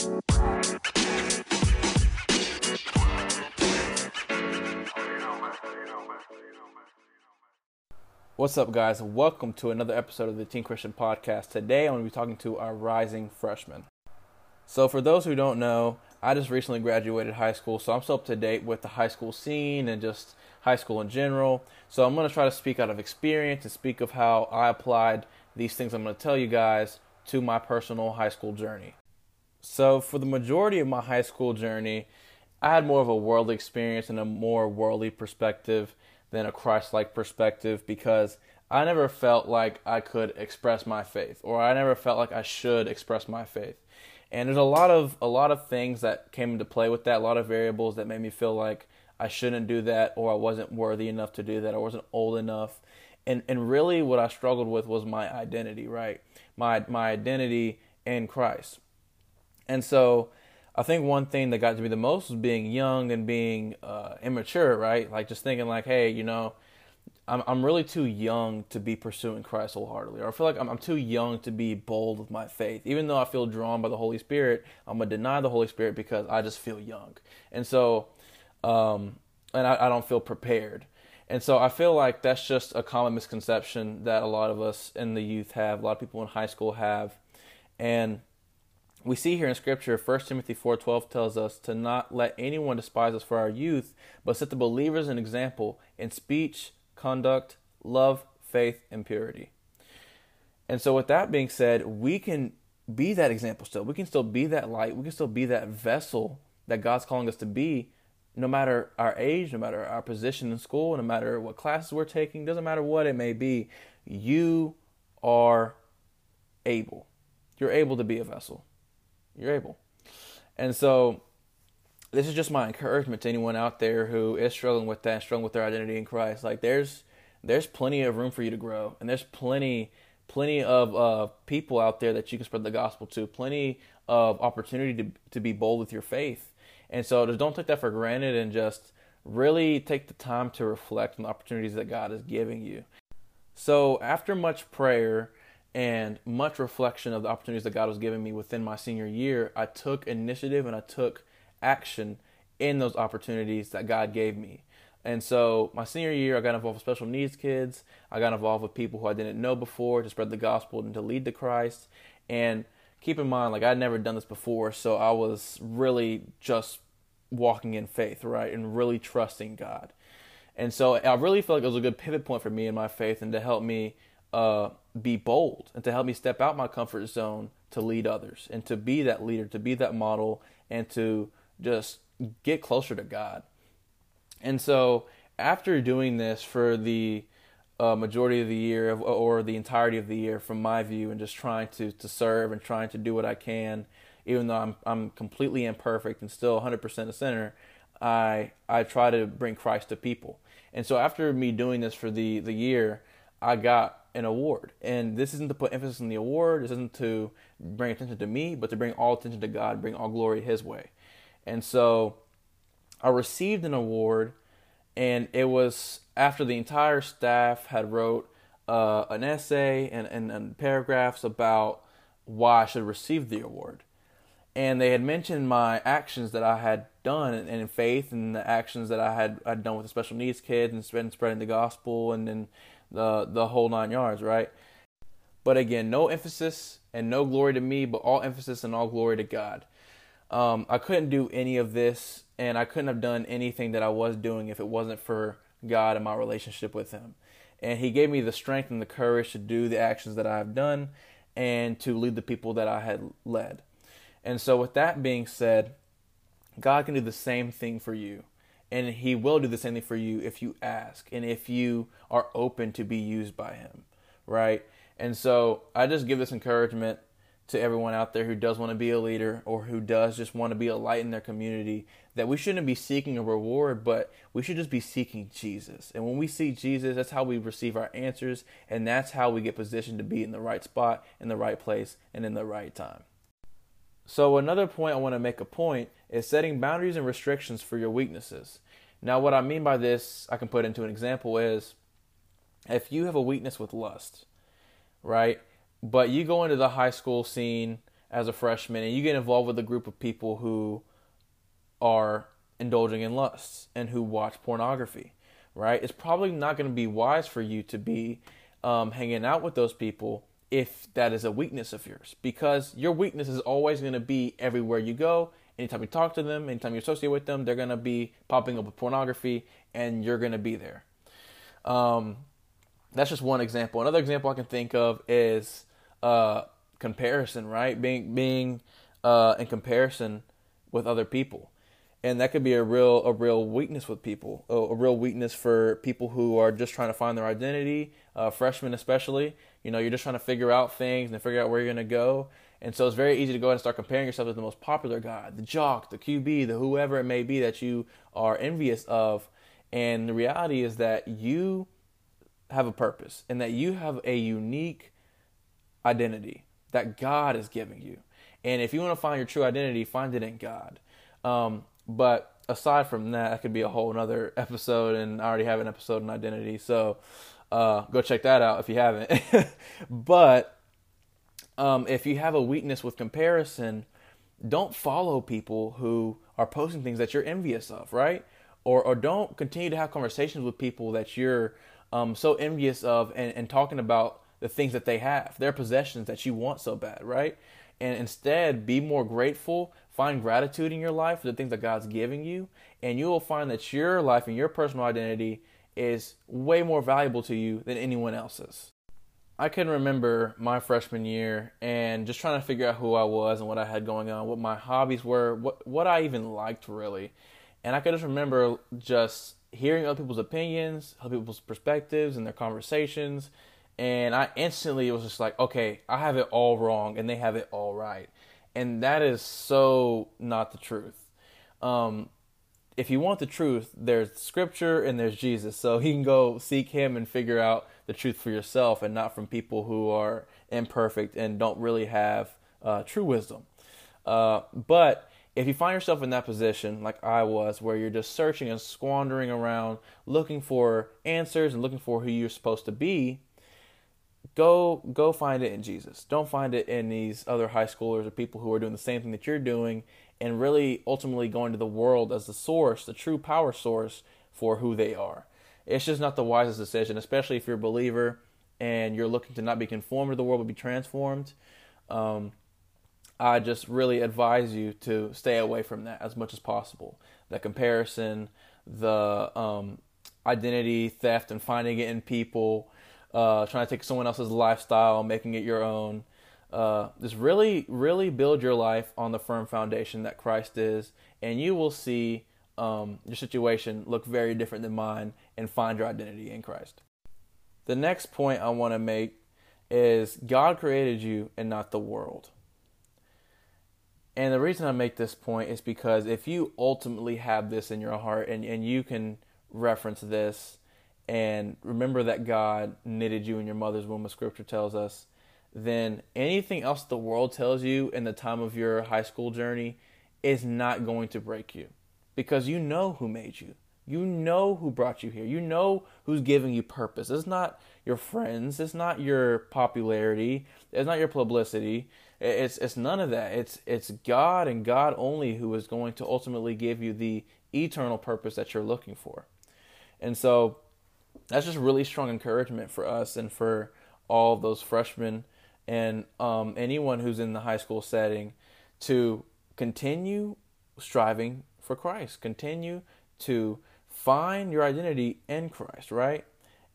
What's up, guys? Welcome to another episode of the Teen Christian Podcast. Today, I'm going to be talking to our rising freshmen. So, for those who don't know, I just recently graduated high school, so I'm still up to date with the high school scene and just high school in general. So, I'm going to try to speak out of experience and speak of how I applied these things I'm going to tell you guys to my personal high school journey. So, for the majority of my high school journey, I had more of a worldly experience and a more worldly perspective than a Christ like perspective because I never felt like I could express my faith or I never felt like I should express my faith. And there's a lot of a lot of things that came into play with that, a lot of variables that made me feel like I shouldn't do that or I wasn't worthy enough to do that, I wasn't old enough. And and really what I struggled with was my identity, right? My my identity in Christ. And so I think one thing that got to me the most was being young and being uh, immature, right? Like just thinking like, hey, you know, I'm I'm really too young to be pursuing Christ wholeheartedly, or I feel like I'm, I'm too young to be bold with my faith. Even though I feel drawn by the Holy Spirit, I'm gonna deny the Holy Spirit because I just feel young, and so, um, and I, I don't feel prepared. And so I feel like that's just a common misconception that a lot of us in the youth have, a lot of people in high school have, and we see here in scripture 1 timothy 4.12 tells us to not let anyone despise us for our youth but set the believers an example in speech conduct love faith and purity. And so with that being said we can be that example still. We can still be that light. We can still be that vessel that god's calling us to be no matter our age no matter our position in school no matter what classes we're taking doesn't matter what it may be you are able. You're able to be a vessel you're able. And so this is just my encouragement to anyone out there who is struggling with that, struggling with their identity in Christ. Like there's there's plenty of room for you to grow, and there's plenty plenty of uh, people out there that you can spread the gospel to, plenty of opportunity to to be bold with your faith. And so just don't take that for granted, and just really take the time to reflect on the opportunities that God is giving you. So after much prayer and much reflection of the opportunities that God was giving me within my senior year, I took initiative and I took action in those opportunities that God gave me. And so, my senior year, I got involved with special needs kids. I got involved with people who I didn't know before to spread the gospel and to lead to Christ. And keep in mind, like, I'd never done this before, so I was really just walking in faith, right? And really trusting God. And so, I really felt like it was a good pivot point for me in my faith and to help me uh, be bold and to help me step out my comfort zone to lead others and to be that leader, to be that model, and to just get closer to God. And so, after doing this for the uh, majority of the year or the entirety of the year, from my view, and just trying to to serve and trying to do what I can, even though I'm I'm completely imperfect and still 100% a sinner, I I try to bring Christ to people. And so, after me doing this for the the year, I got an award. And this isn't to put emphasis on the award, this isn't to bring attention to me, but to bring all attention to God, bring all glory His way. And so I received an award, and it was after the entire staff had wrote uh, an essay and, and, and paragraphs about why I should receive the award. And they had mentioned my actions that I had done and in faith and the actions that I had I'd done with the special needs kids and spreading the gospel and then the the whole nine yards, right? But again, no emphasis and no glory to me, but all emphasis and all glory to God. Um, I couldn't do any of this, and I couldn't have done anything that I was doing if it wasn't for God and my relationship with Him. And He gave me the strength and the courage to do the actions that I have done and to lead the people that I had led. And so, with that being said, God can do the same thing for you. And he will do the same thing for you if you ask and if you are open to be used by him, right? And so I just give this encouragement to everyone out there who does want to be a leader or who does just want to be a light in their community that we shouldn't be seeking a reward, but we should just be seeking Jesus. And when we see Jesus, that's how we receive our answers, and that's how we get positioned to be in the right spot, in the right place, and in the right time. So, another point I want to make a point is setting boundaries and restrictions for your weaknesses. Now, what I mean by this, I can put into an example is if you have a weakness with lust, right? But you go into the high school scene as a freshman and you get involved with a group of people who are indulging in lusts and who watch pornography, right? It's probably not going to be wise for you to be um, hanging out with those people if that is a weakness of yours. Because your weakness is always going to be everywhere you go. Anytime you talk to them anytime you associate with them they're going to be popping up with pornography and you're going to be there. Um, that's just one example. Another example i can think of is uh, comparison right? Being being uh, in comparison with other people and that could be a real a real weakness with people a, a real weakness for people who are just trying to find their identity uh, freshmen especially you know, you're just trying to figure out things and figure out where you're going to go. And so it's very easy to go ahead and start comparing yourself to the most popular guy, the jock, the QB, the whoever it may be that you are envious of. And the reality is that you have a purpose and that you have a unique identity that God is giving you. And if you want to find your true identity, find it in God. Um, but aside from that, that could be a whole another episode, and I already have an episode on identity. So uh, go check that out if you haven't. but um, if you have a weakness with comparison, don't follow people who are posting things that you're envious of, right? Or or don't continue to have conversations with people that you're um, so envious of and, and talking about the things that they have, their possessions that you want so bad, right? And instead, be more grateful. Find gratitude in your life for the things that God's giving you, and you will find that your life and your personal identity is way more valuable to you than anyone else's. I can remember my freshman year and just trying to figure out who I was and what I had going on, what my hobbies were, what what I even liked really. And I could just remember just hearing other people's opinions, other people's perspectives and their conversations, and I instantly was just like, okay, I have it all wrong and they have it all right. And that is so not the truth. Um, if you want the truth, there's scripture and there's Jesus. So you can go seek him and figure out the truth for yourself and not from people who are imperfect and don't really have uh, true wisdom. Uh, but if you find yourself in that position, like I was, where you're just searching and squandering around looking for answers and looking for who you're supposed to be, go go find it in Jesus. Don't find it in these other high schoolers or people who are doing the same thing that you're doing and really ultimately going to the world as the source, the true power source for who they are. It's just not the wisest decision, especially if you're a believer and you're looking to not be conformed to the world but be transformed. Um, I just really advise you to stay away from that as much as possible. The comparison, the um, identity theft, and finding it in people, uh, trying to take someone else's lifestyle, making it your own uh, just really, really build your life on the firm foundation that Christ is, and you will see um, your situation look very different than mine and find your identity in Christ. The next point I want to make is God created you and not the world. And the reason I make this point is because if you ultimately have this in your heart and, and you can reference this and remember that God knitted you in your mother's womb, as scripture tells us, then anything else the world tells you in the time of your high school journey is not going to break you because you know who made you. You know who brought you here. You know who's giving you purpose. It's not your friends. It's not your popularity. It's not your publicity. It's it's none of that. It's it's God and God only who is going to ultimately give you the eternal purpose that you're looking for. And so that's just really strong encouragement for us and for all those freshmen and um, anyone who's in the high school setting to continue striving for Christ, continue to find your identity in Christ, right?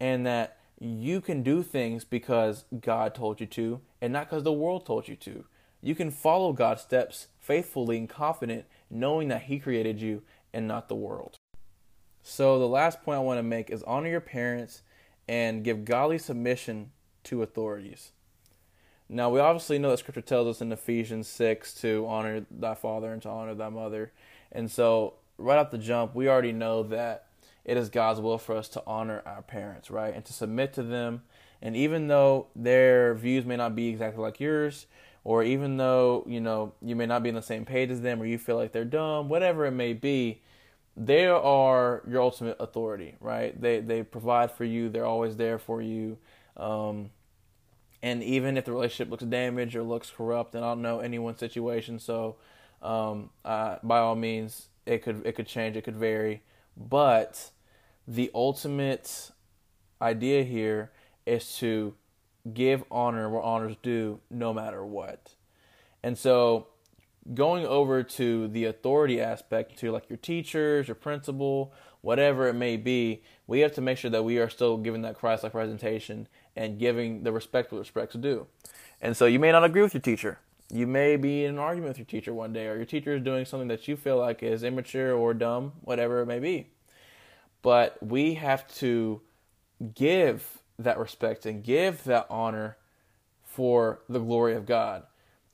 And that you can do things because God told you to and not because the world told you to. You can follow God's steps faithfully and confident, knowing that He created you and not the world. So, the last point I want to make is honor your parents and give godly submission to authorities. Now, we obviously know that scripture tells us in Ephesians 6 to honor thy father and to honor thy mother. And so, right off the jump, we already know that it is God's will for us to honor our parents, right? And to submit to them. And even though their views may not be exactly like yours, or even though, you know, you may not be on the same page as them or you feel like they're dumb, whatever it may be, they are your ultimate authority, right? They they provide for you, they're always there for you. Um, and even if the relationship looks damaged or looks corrupt, and I don't know anyone's situation, so um, uh, by all means, it could it could change, it could vary, but the ultimate idea here is to give honor where honor's due, no matter what. And so, going over to the authority aspect, to like your teachers, your principal, whatever it may be, we have to make sure that we are still giving that Christ-like presentation and giving the respect where respect's due. And so you may not agree with your teacher. You may be in an argument with your teacher one day, or your teacher is doing something that you feel like is immature or dumb, whatever it may be. But we have to give that respect and give that honor for the glory of God.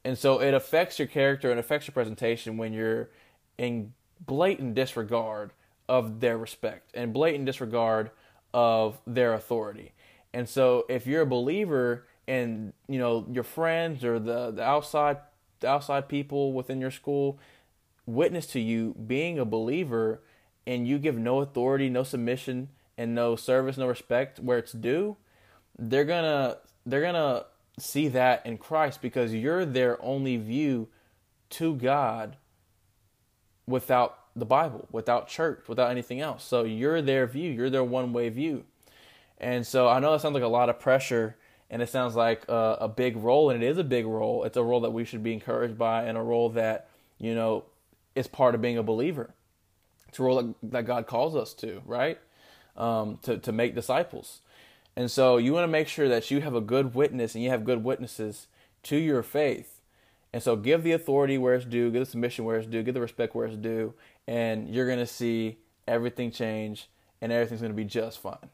And so it affects your character and affects your presentation when you're in blatant disregard of their respect and blatant disregard of their authority. And so if you're a believer and you know your friends or the, the outside the outside people within your school witness to you being a believer and you give no authority, no submission, and no service, no respect where it's due, they're gonna they're gonna see that in Christ because you're their only view to God without the Bible, without church, without anything else. So you're their view, you're their one way view. And so I know it sounds like a lot of pressure and it sounds like a, a, big role, and it is a big role. It's a role that we should be encouraged by, and a role that, you know, is part of being a believer. It's a role that, that God calls us to, right? Um, to, to make disciples. And so you want to make sure that you have a good witness and you have good witnesses to your faith. And so give the authority where it's due, give the submission where it's due, give the respect where it's due, and you're going to see everything change and everything's going to be just fine.